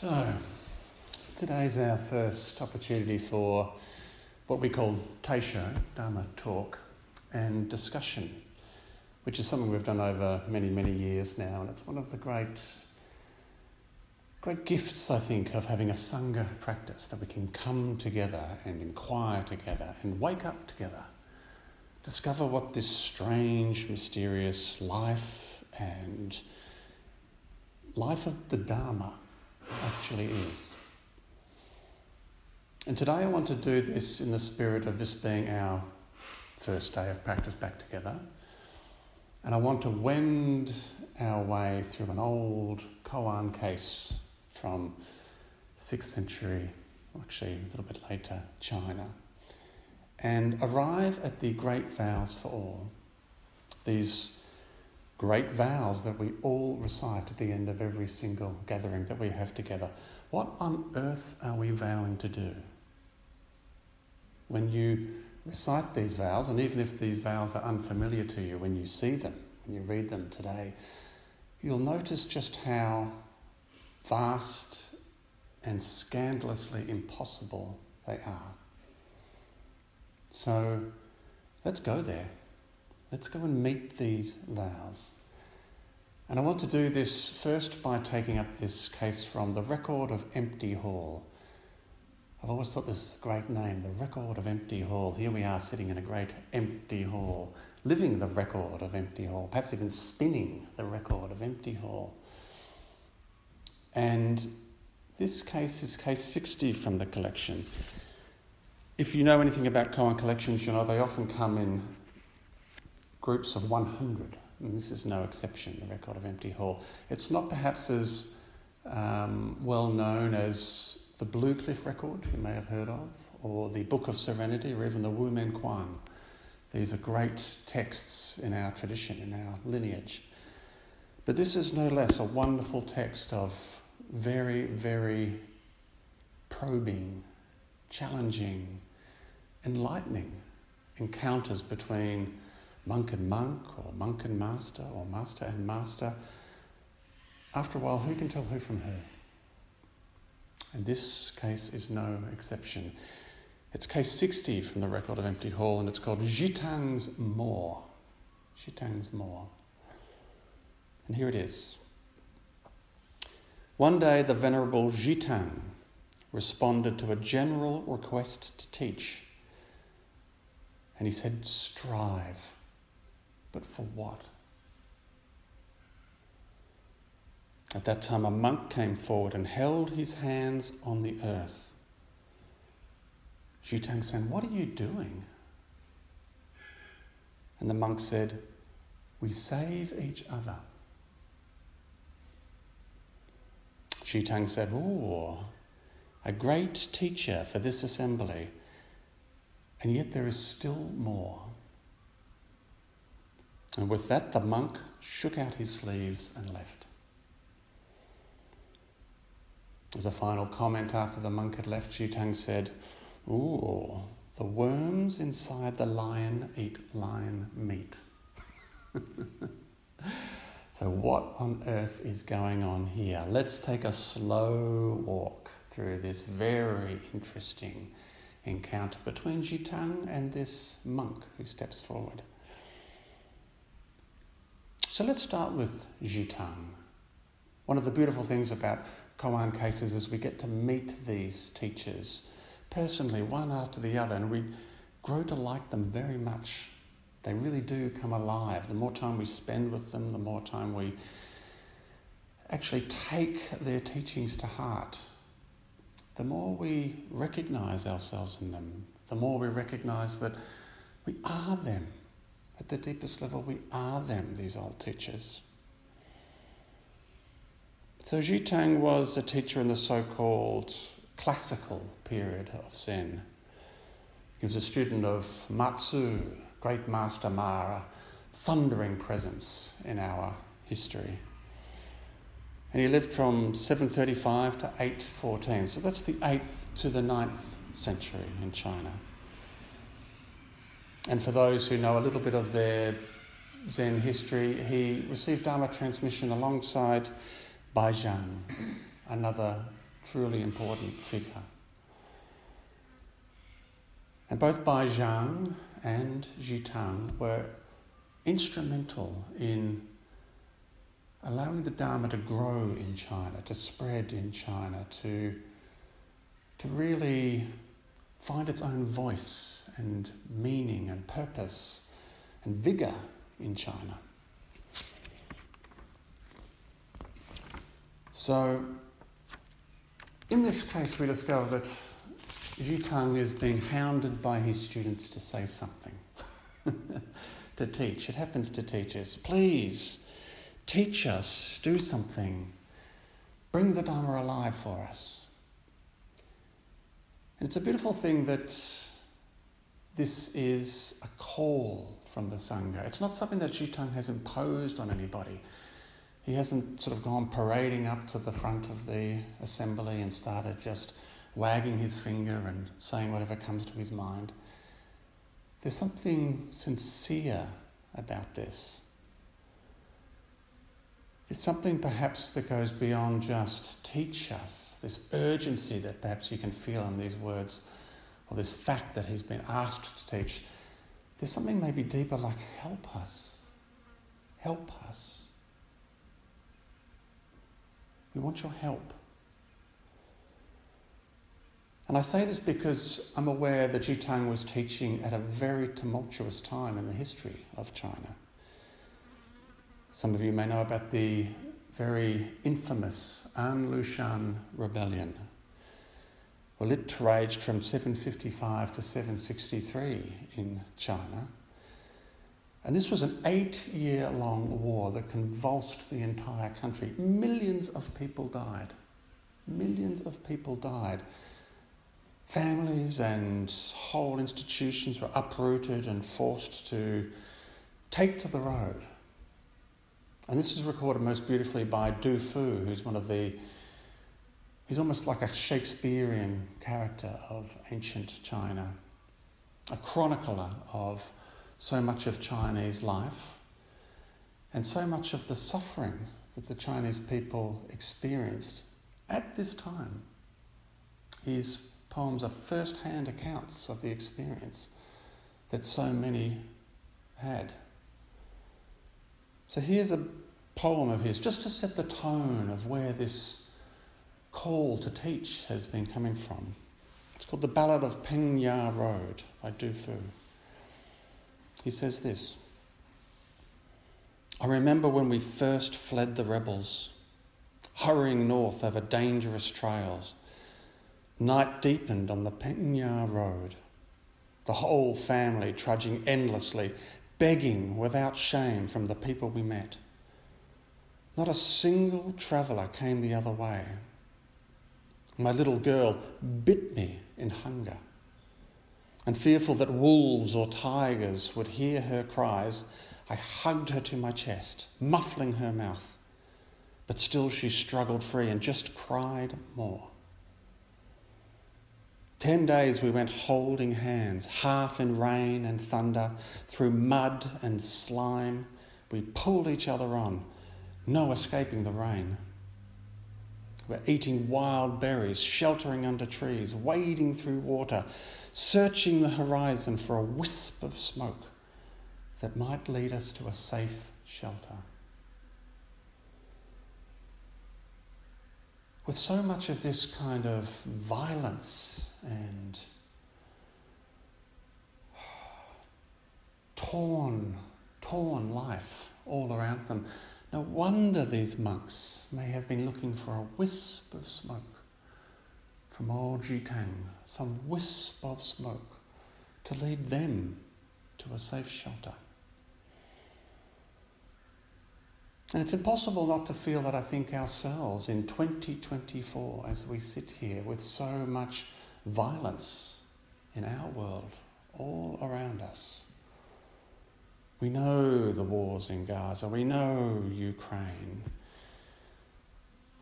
So, today's our first opportunity for what we call Taisho, Dharma talk, and discussion, which is something we've done over many, many years now, and it's one of the great, great gifts, I think, of having a Sangha practice that we can come together and inquire together and wake up together, discover what this strange, mysterious life and life of the Dharma actually is. And today I want to do this in the spirit of this being our first day of practice back together. And I want to wend our way through an old koan case from 6th century, actually a little bit later, China, and arrive at the great vows for all. These great vows that we all recite at the end of every single gathering that we have together. What on earth are we vowing to do? When you recite these vows, and even if these vows are unfamiliar to you when you see them, when you read them today, you'll notice just how vast and scandalously impossible they are. So let's go there. Let's go and meet these vows. And I want to do this first by taking up this case from the Record of Empty Hall. I've always thought this is a great name, the Record of Empty Hall. Here we are sitting in a great empty hall, living the record of Empty Hall, perhaps even spinning the record of Empty Hall. And this case is case 60 from the collection. If you know anything about koan collections, you know they often come in groups of 100. And this is no exception, the record of Empty Hall. It's not perhaps as um, well known as the Blue Cliff record, you may have heard of, or the Book of Serenity, or even the Wu Men Kuan. These are great texts in our tradition, in our lineage. But this is no less a wonderful text of very, very probing, challenging, enlightening encounters between monk and monk, or monk and master, or master and master. After a while, who can tell who from who? And this case is no exception. It's case 60 from the record of Empty Hall, and it's called Xitang's More. Xitang's More. And here it is. One day, the Venerable Xitang responded to a general request to teach. And he said, Strive. But for what? At that time, a monk came forward and held his hands on the earth. Xitang said, What are you doing? And the monk said, We save each other. Xitang said, Oh, a great teacher for this assembly, and yet there is still more. And with that, the monk shook out his sleeves and left. As a final comment after the monk had left, Xitang said, Ooh, the worms inside the lion eat lion meat. so, what on earth is going on here? Let's take a slow walk through this very interesting encounter between Xitang and this monk who steps forward. So let's start with Xitang. One of the beautiful things about Koan cases is we get to meet these teachers personally, one after the other, and we grow to like them very much. They really do come alive. The more time we spend with them, the more time we actually take their teachings to heart, the more we recognize ourselves in them, the more we recognize that we are them. At the deepest level, we are them, these old teachers. So Xitang was a teacher in the so called classical period of Zen. He was a student of Matsu, great master Ma, a thundering presence in our history. And he lived from 735 to 814. So that's the 8th to the 9th century in China. And for those who know a little bit of their Zen history, he received Dharma transmission alongside Baizhang, another truly important figure. And both Bai Zhang and Tang were instrumental in allowing the Dharma to grow in China, to spread in China, to, to really find its own voice and meaning and purpose and vigour in China. So, in this case, we discover that Tang is being hounded by his students to say something, to teach. It happens to teachers. Please, teach us, do something, bring the Dharma alive for us. And it's a beautiful thing that this is a call from the Sangha. It's not something that Tang has imposed on anybody. He hasn't sort of gone parading up to the front of the assembly and started just wagging his finger and saying whatever comes to his mind. There's something sincere about this. It's something perhaps that goes beyond just teach us, this urgency that perhaps you can feel in these words, or this fact that he's been asked to teach. There's something maybe deeper like help us. Help us. We want your help. And I say this because I'm aware that Tang was teaching at a very tumultuous time in the history of China. Some of you may know about the very infamous An Lushan rebellion. Well, it raged from 755 to 763 in China. And this was an eight year long war that convulsed the entire country. Millions of people died. Millions of people died. Families and whole institutions were uprooted and forced to take to the road. And this is recorded most beautifully by Du Fu, who's one of the, he's almost like a Shakespearean character of ancient China, a chronicler of so much of Chinese life and so much of the suffering that the Chinese people experienced at this time. His poems are first hand accounts of the experience that so many had. So here's a poem of his just to set the tone of where this call to teach has been coming from. It's called The Ballad of Peng Ya Road by Du Fu. He says this I remember when we first fled the rebels, hurrying north over dangerous trails Night deepened on the Penya road, the whole family trudging endlessly, begging without shame from the people we met. Not a single traveller came the other way. My little girl bit me in hunger. And fearful that wolves or tigers would hear her cries, I hugged her to my chest, muffling her mouth. But still she struggled free and just cried more. Ten days we went holding hands, half in rain and thunder, through mud and slime. We pulled each other on, no escaping the rain. We're eating wild berries, sheltering under trees, wading through water, searching the horizon for a wisp of smoke that might lead us to a safe shelter. With so much of this kind of violence and torn, torn life all around them. No wonder these monks may have been looking for a wisp of smoke from old Xitang, some wisp of smoke to lead them to a safe shelter. And it's impossible not to feel that I think ourselves in 2024 as we sit here with so much violence in our world, all around us. We know the wars in Gaza, we know Ukraine,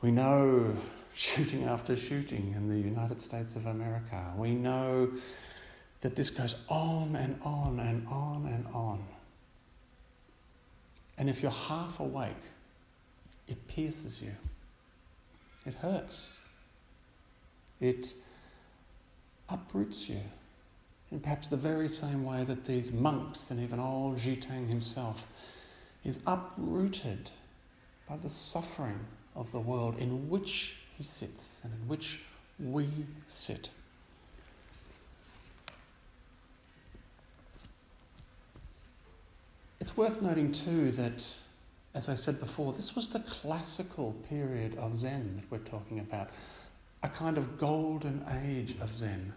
we know shooting after shooting in the United States of America, we know that this goes on and on and on and on. And if you're half awake, it pierces you. It hurts. It uproots you in perhaps the very same way that these monks and even old Xitang himself is uprooted by the suffering of the world in which he sits and in which we sit. It's worth noting too that, as I said before, this was the classical period of Zen that we're talking about, a kind of golden age of Zen.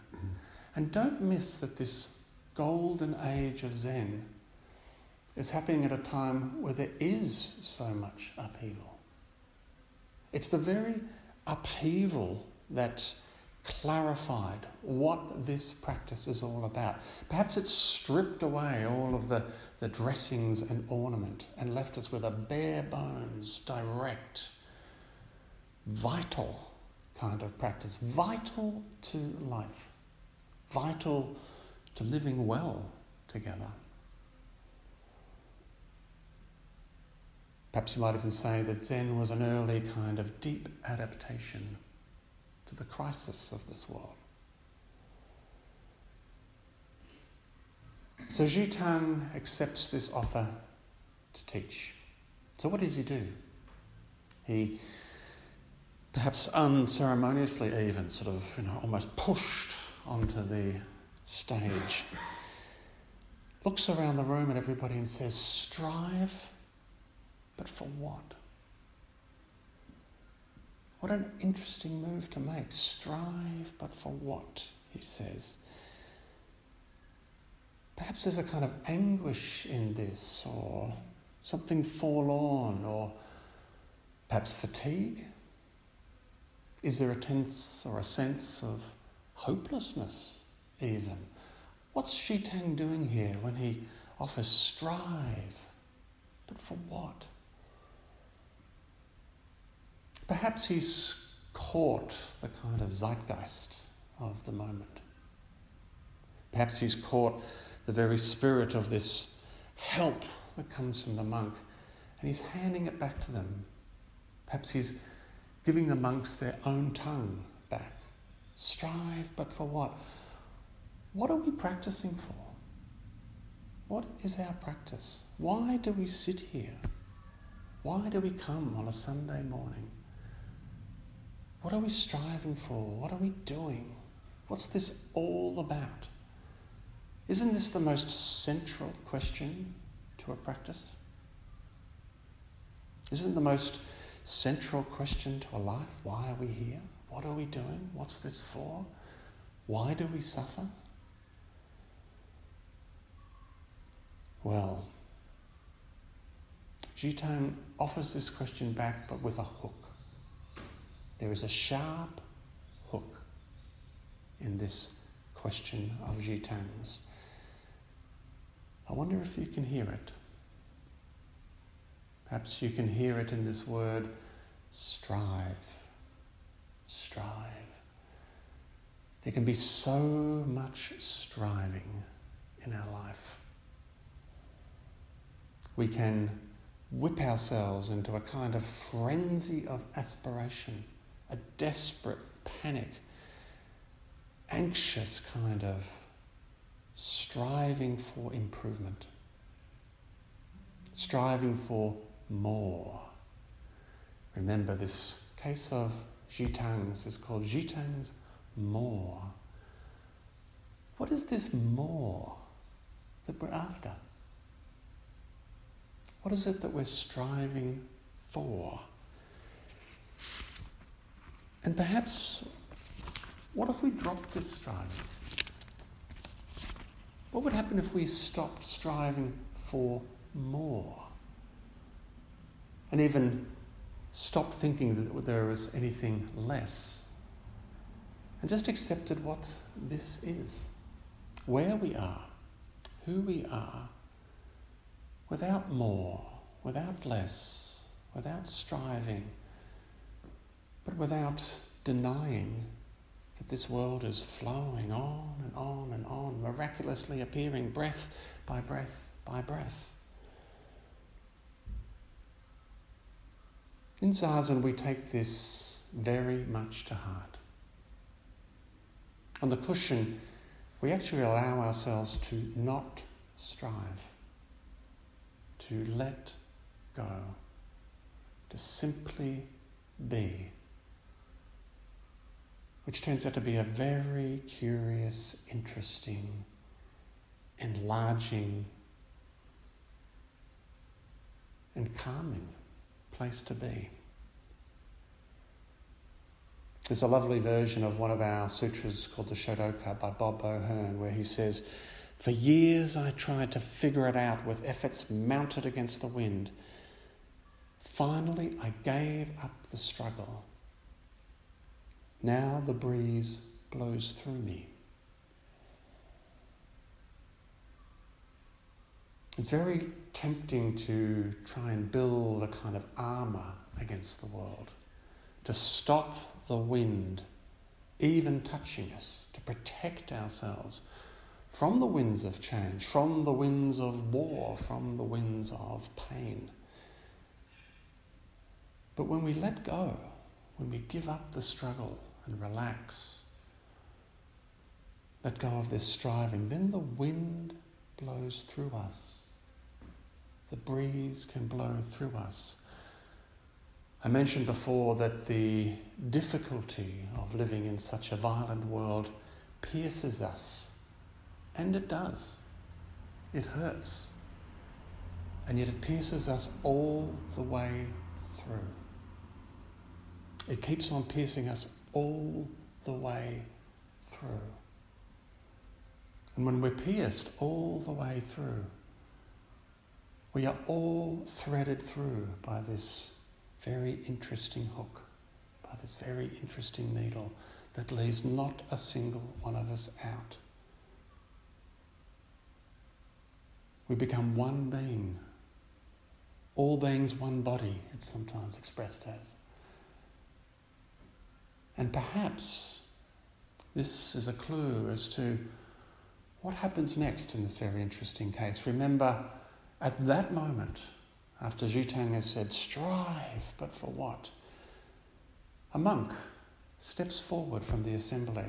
And don't miss that this golden age of Zen is happening at a time where there is so much upheaval. It's the very upheaval that clarified what this practice is all about. Perhaps it stripped away all of the, the dressings and ornament and left us with a bare bones, direct, vital kind of practice, vital to life, vital to living well together. Perhaps you might even say that Zen was an early kind of deep adaptation to the crisis of this world. So Xitang accepts this offer to teach. So what does he do? He perhaps unceremoniously even sort of you know almost pushed onto the stage looks around the room at everybody and says strive but for what what an interesting move to make. Strive, but for what? He says. Perhaps there's a kind of anguish in this, or something forlorn, or perhaps fatigue. Is there a tense or a sense of hopelessness, even? What's Xitang doing here when he offers strive? But for what? Perhaps he's caught the kind of zeitgeist of the moment. Perhaps he's caught the very spirit of this help that comes from the monk and he's handing it back to them. Perhaps he's giving the monks their own tongue back. Strive, but for what? What are we practicing for? What is our practice? Why do we sit here? Why do we come on a Sunday morning? What are we striving for? What are we doing? What's this all about? Isn't this the most central question to a practice? Isn't the most central question to a life? Why are we here? What are we doing? What's this for? Why do we suffer? Well, Xitang offers this question back, but with a hook. There is a sharp hook in this question of Xitang's. I wonder if you can hear it. Perhaps you can hear it in this word strive. Strive. There can be so much striving in our life. We can whip ourselves into a kind of frenzy of aspiration a desperate panic, anxious kind of striving for improvement, striving for more. Remember, this case of Xitang's is called Xitang's more. What is this more that we're after? What is it that we're striving for? And perhaps, what if we dropped this striving? What would happen if we stopped striving for more? And even stopped thinking that there was anything less? And just accepted what this is, where we are, who we are, without more, without less, without striving but without denying that this world is flowing on and on and on, miraculously appearing breath by breath by breath. In Zazen, we take this very much to heart. On the cushion, we actually allow ourselves to not strive, to let go, to simply be, which turns out to be a very curious, interesting, enlarging, and calming place to be. There's a lovely version of one of our sutras called the Shodoka by Bob O'Hearn, where he says, For years I tried to figure it out with efforts mounted against the wind. Finally, I gave up the struggle. Now the breeze blows through me. It's very tempting to try and build a kind of armour against the world, to stop the wind even touching us, to protect ourselves from the winds of change, from the winds of war, from the winds of pain. But when we let go, when we give up the struggle and relax, let go of this striving, then the wind blows through us. The breeze can blow through us. I mentioned before that the difficulty of living in such a violent world pierces us. And it does. It hurts. And yet it pierces us all the way through. It keeps on piercing us all the way through. And when we're pierced all the way through, we are all threaded through by this very interesting hook, by this very interesting needle that leaves not a single one of us out. We become one being. All beings, one body, it's sometimes expressed as. And perhaps this is a clue as to what happens next in this very interesting case. Remember, at that moment, after Xitang has said, strive, but for what? A monk steps forward from the assembly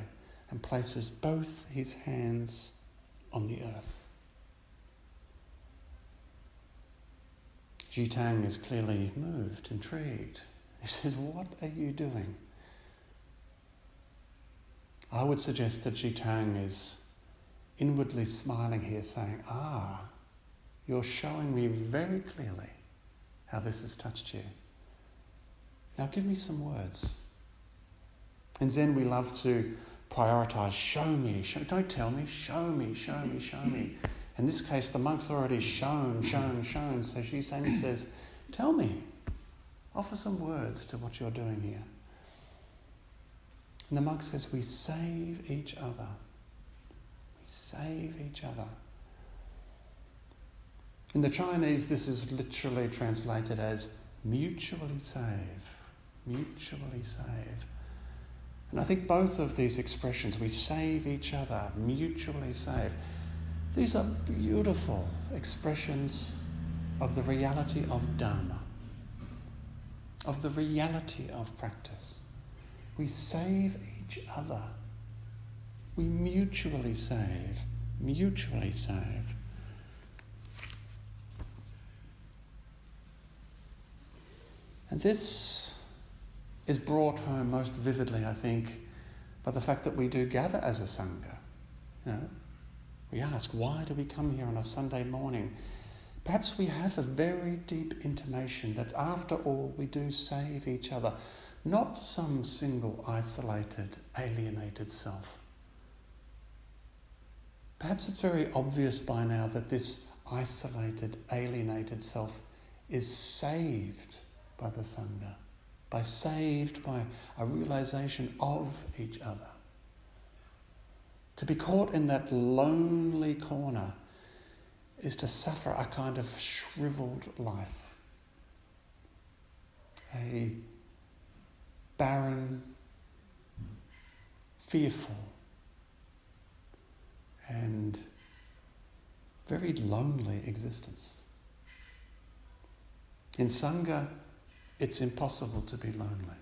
and places both his hands on the earth. Xitang is clearly moved, intrigued. He says, What are you doing? I would suggest that Xitang is inwardly smiling here, saying, Ah, you're showing me very clearly how this has touched you. Now give me some words. In Zen, we love to prioritize show me, show, don't tell me, show me, show me, show me. In this case, the monk's already shown, shown, shown. So Xitang says, Tell me, offer some words to what you're doing here. And the monk says, We save each other. We save each other. In the Chinese, this is literally translated as mutually save. Mutually save. And I think both of these expressions, we save each other, mutually save, these are beautiful expressions of the reality of Dharma, of the reality of practice. We save each other. We mutually save, mutually save. And this is brought home most vividly, I think, by the fact that we do gather as a Sangha. You know, we ask, why do we come here on a Sunday morning? Perhaps we have a very deep intimation that after all, we do save each other, not some single isolated, alienated self. Perhaps it's very obvious by now that this isolated, alienated self is saved by the Sangha, by saved by a realization of each other. To be caught in that lonely corner is to suffer a kind of shriveled life, a barren, fearful, and very lonely existence. In Sangha, it's impossible to be lonely.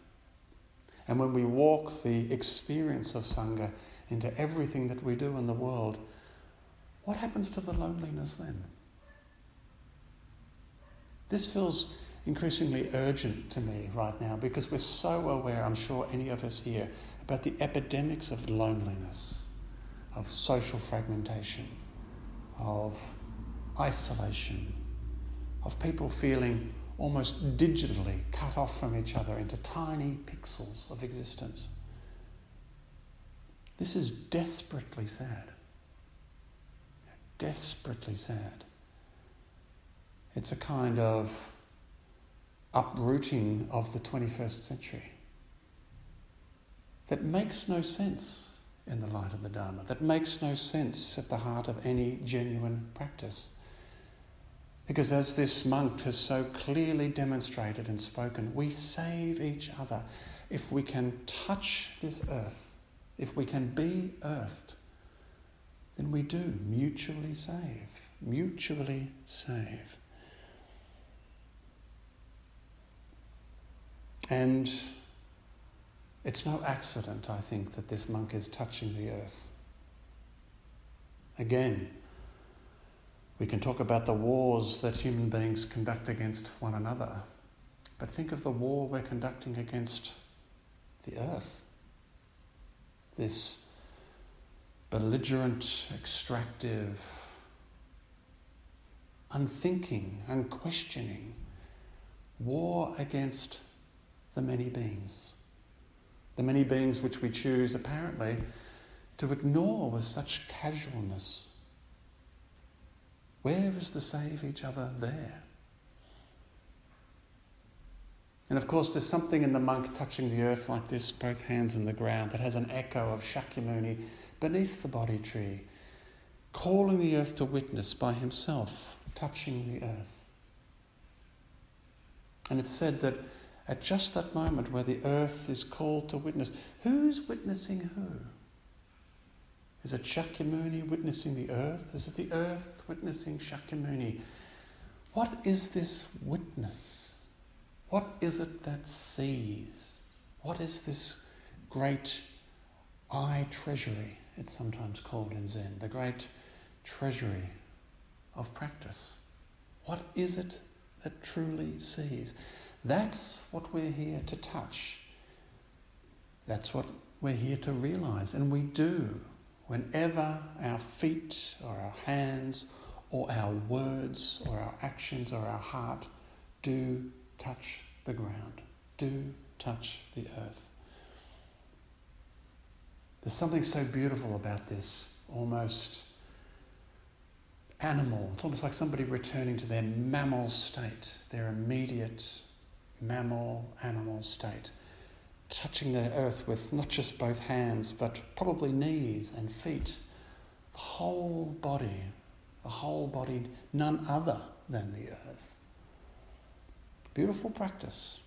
And when we walk the experience of Sangha into everything that we do in the world, what happens to the loneliness then? This feels increasingly urgent to me right now because we're so aware, I'm sure any of us here, about the epidemics of loneliness, of social fragmentation, of isolation, of people feeling almost digitally cut off from each other into tiny pixels of existence. This is desperately sad. Desperately sad. It's a kind of uprooting of the 21st century that makes no sense in the light of the Dharma, that makes no sense at the heart of any genuine practice. Because as this monk has so clearly demonstrated and spoken, we save each other if we can touch this earth, if we can be earthed, then we do mutually save, mutually save. And it's no accident, I think, that this monk is touching the earth. Again, we can talk about the wars that human beings conduct against one another, but think of the war we're conducting against the earth. This belligerent, extractive, unthinking, unquestioning war against the many beings. The many beings which we choose, apparently, to ignore with such casualness. Where is the save each other there? And of course, there's something in the monk touching the earth like this, both hands in the ground, that has an echo of Shakyamuni beneath the Bodhi tree, calling the earth to witness by himself, touching the earth. And it's said that at just that moment where the earth is called to witness, who's witnessing who? Is it Shakyamuni witnessing the earth? Is it the earth witnessing Shakyamuni? What is this witness? What is it that sees? What is this great eye treasury, it's sometimes called in Zen, the great treasury of practice? What is it that truly sees? That's what we're here to touch. That's what we're here to realize. And we do whenever our feet or our hands or our words or our actions or our heart do touch the ground, do touch the earth. There's something so beautiful about this almost animal. It's almost like somebody returning to their mammal state, their immediate mammal animal state, touching the earth with not just both hands, but probably knees and feet, the whole body, the whole body, none other than the earth. Beautiful practice.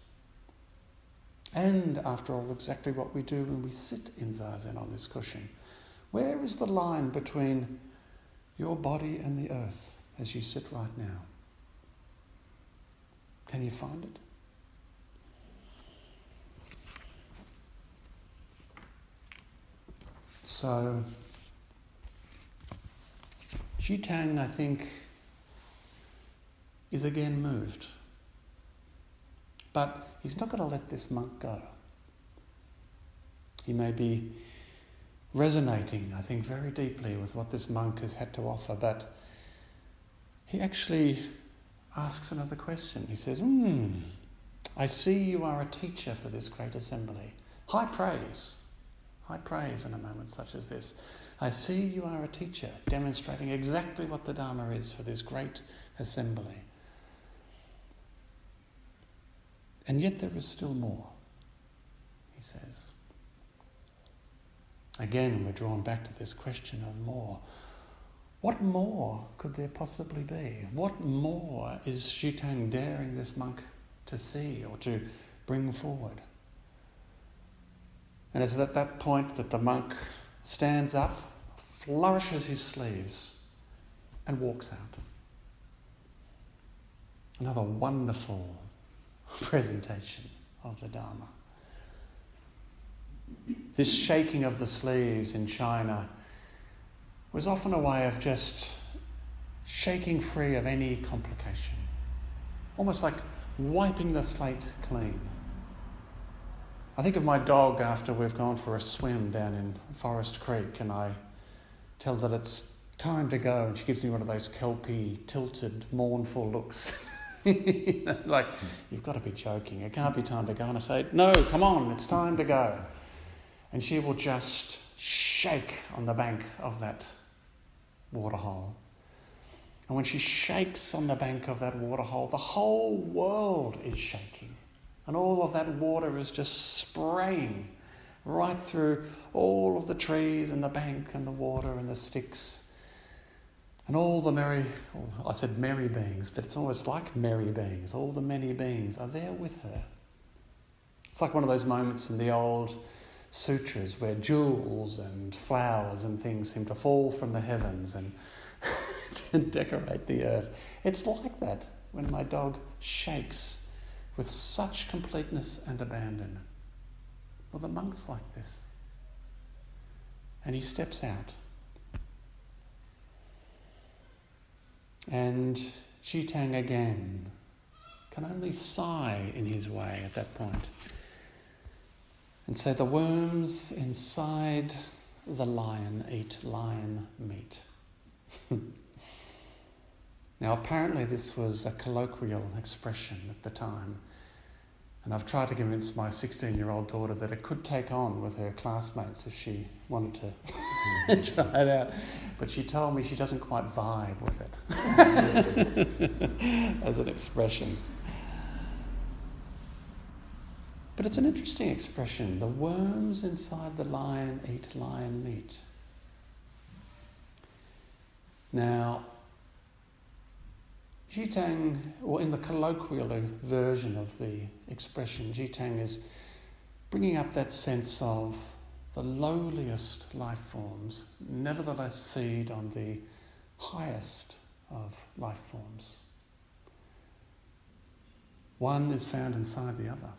And after all, exactly what we do when we sit in Zazen on this cushion. Where is the line between your body and the earth as you sit right now? Can you find it? So, Xu Tang, I think, is again moved. But he's not going to let this monk go. He may be resonating, I think, very deeply with what this monk has had to offer, but he actually asks another question. He says, Hmm, I see you are a teacher for this great assembly. High praise. High praise in a moment such as this. I see you are a teacher, demonstrating exactly what the Dharma is for this great assembly. And yet there is still more, he says. Again, we're drawn back to this question of more. What more could there possibly be? What more is Xu Tang daring this monk to see or to bring forward? And it's at that point that the monk stands up, flourishes his sleeves, and walks out. Another wonderful presentation of the Dharma. This shaking of the sleeves in China was often a way of just shaking free of any complication, almost like wiping the slate clean. I think of my dog after we've gone for a swim down in Forest Creek, and I tell that it's time to go, and she gives me one of those kelpie, tilted, mournful looks. like, you've got to be joking. It can't be time to go. And I say, No, come on, it's time to go. And she will just shake on the bank of that waterhole. And when she shakes on the bank of that waterhole, the whole world is shaking. And all of that water is just spraying right through all of the trees and the bank and the water and the sticks. And all the merry, I said merry beings, but it's almost like merry beings. All the many beings are there with her. It's like one of those moments in the old sutras where jewels and flowers and things seem to fall from the heavens and to decorate the earth. It's like that when my dog shakes with such completeness and abandon. Well, the monk's like this. And he steps out. And Tang again can only sigh in his way at that point and say, The worms inside the lion eat lion meat. now, apparently, this was a colloquial expression at the time and I've tried to convince my 16 year old daughter that it could take on with her classmates if she wanted to try it out. But she told me she doesn't quite vibe with it as an expression. But it's an interesting expression. The worms inside the lion eat lion meat. Now, Xitang, or in the colloquial version of the expression, Xitang is bringing up that sense of the lowliest life forms nevertheless feed on the highest of life forms. One is found inside the other.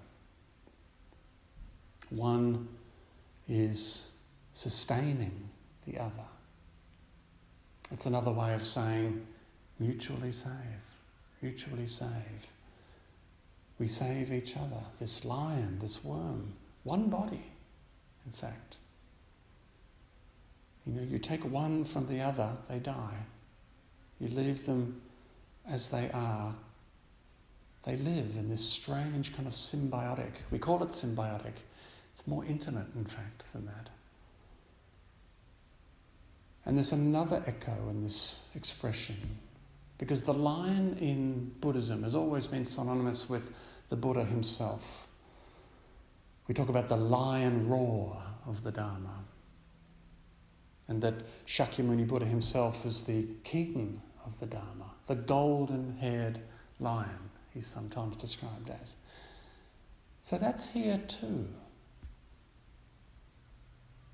One is sustaining the other. It's another way of saying mutually save, mutually save. We save each other, this lion, this worm, one body, in fact. You know, you take one from the other, they die. You leave them as they are. They live in this strange kind of symbiotic. We call it symbiotic. It's more intimate, in fact, than that. And there's another echo in this expression because the lion in Buddhism has always been synonymous with the Buddha himself. We talk about the lion roar of the Dharma. And that Shakyamuni Buddha himself is the king of the Dharma, the golden haired lion, he's sometimes described as. So that's here too.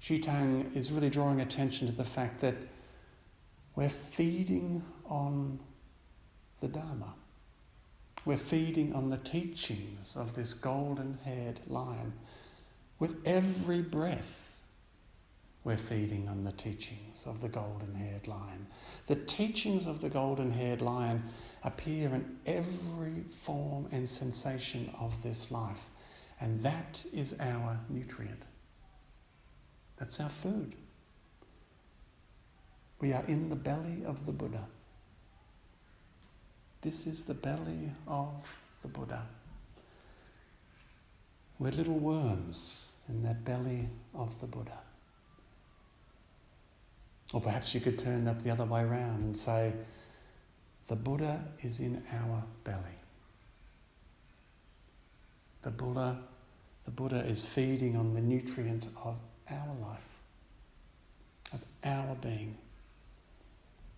Xitang is really drawing attention to the fact that we're feeding on the Dharma. We're feeding on the teachings of this golden haired lion. With every breath, we're feeding on the teachings of the golden haired lion. The teachings of the golden haired lion appear in every form and sensation of this life, and that is our nutrient. That's our food. We are in the belly of the Buddha. This is the belly of the Buddha. We're little worms in that belly of the Buddha. Or perhaps you could turn that the other way around and say, the Buddha is in our belly. The Buddha, the Buddha is feeding on the nutrient of our life, of our being,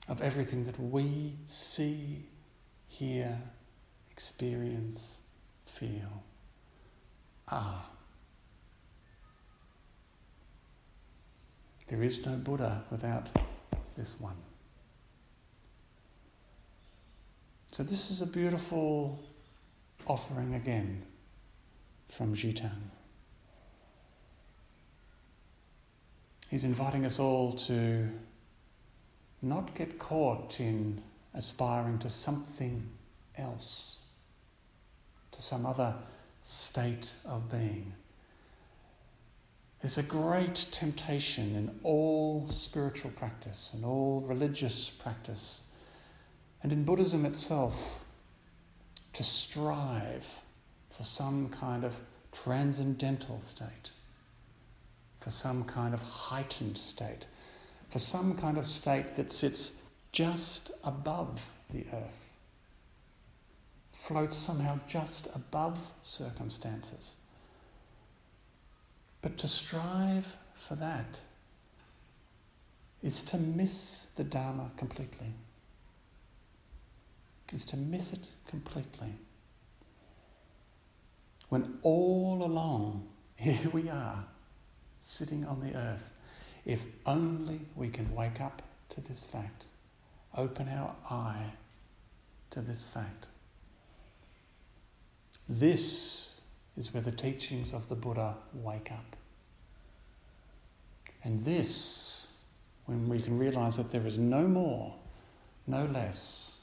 of everything that we see hear, experience, feel. Ah. There is no Buddha without this one. So, this is a beautiful offering again from Xitang. He's inviting us all to not get caught in aspiring to something else, to some other state of being. There's a great temptation in all spiritual practice and all religious practice and in Buddhism itself to strive for some kind of transcendental state, for some kind of heightened state, for some kind of state that sits just above the earth, floats somehow just above circumstances. But to strive for that is to miss the Dharma completely, is to miss it completely. When all along, here we are, sitting on the earth, if only we can wake up to this fact, open our eye to this fact. This is where the teachings of the Buddha wake up. And this, when we can realize that there is no more, no less,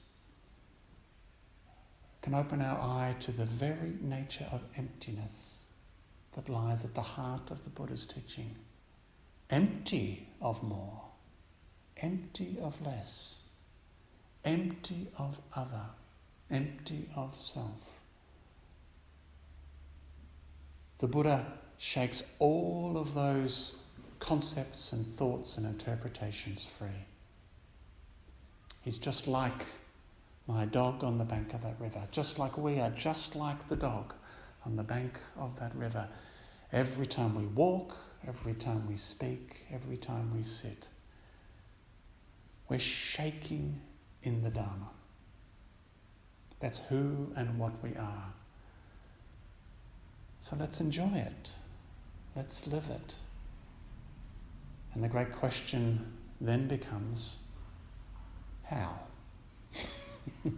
can open our eye to the very nature of emptiness that lies at the heart of the Buddha's teaching empty of more, empty of less, empty of other, empty of self. The Buddha shakes all of those concepts and thoughts and interpretations free. He's just like my dog on the bank of that river, just like we are, just like the dog on the bank of that river. Every time we walk, every time we speak, every time we sit. We're shaking in the Dharma. That's who and what we are. So let's enjoy it. Let's live it. And the great question then becomes how?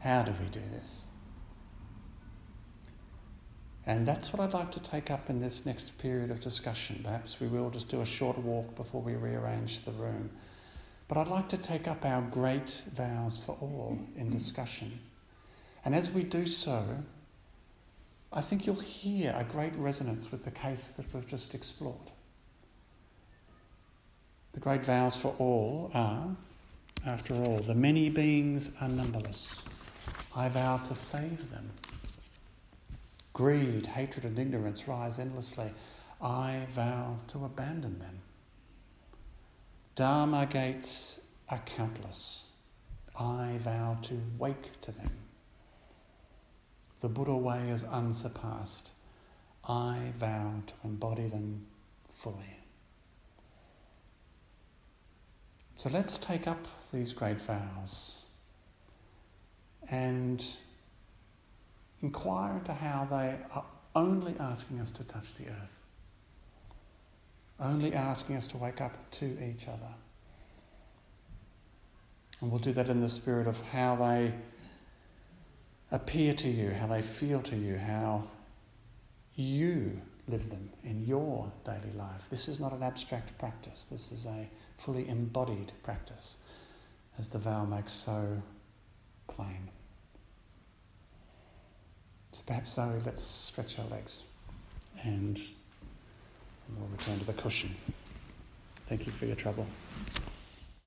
how do we do this? And that's what I'd like to take up in this next period of discussion. Perhaps we will just do a short walk before we rearrange the room. But I'd like to take up our great vows for all in discussion. And as we do so, I think you'll hear a great resonance with the case that we've just explored. The great vows for all are, after all, the many beings are numberless. I vow to save them. Greed, hatred, and ignorance rise endlessly. I vow to abandon them. Dharma gates are countless. I vow to wake to them. The Buddha way is unsurpassed. I vow to embody them fully. So let's take up these great vows and inquire into how they are only asking us to touch the earth, only asking us to wake up to each other. And we'll do that in the spirit of how they appear to you, how they feel to you, how you live them in your daily life. This is not an abstract practice, this is a fully embodied practice, as the vow makes so plain. So perhaps so, let's stretch our legs and we'll return to the cushion. Thank you for your trouble.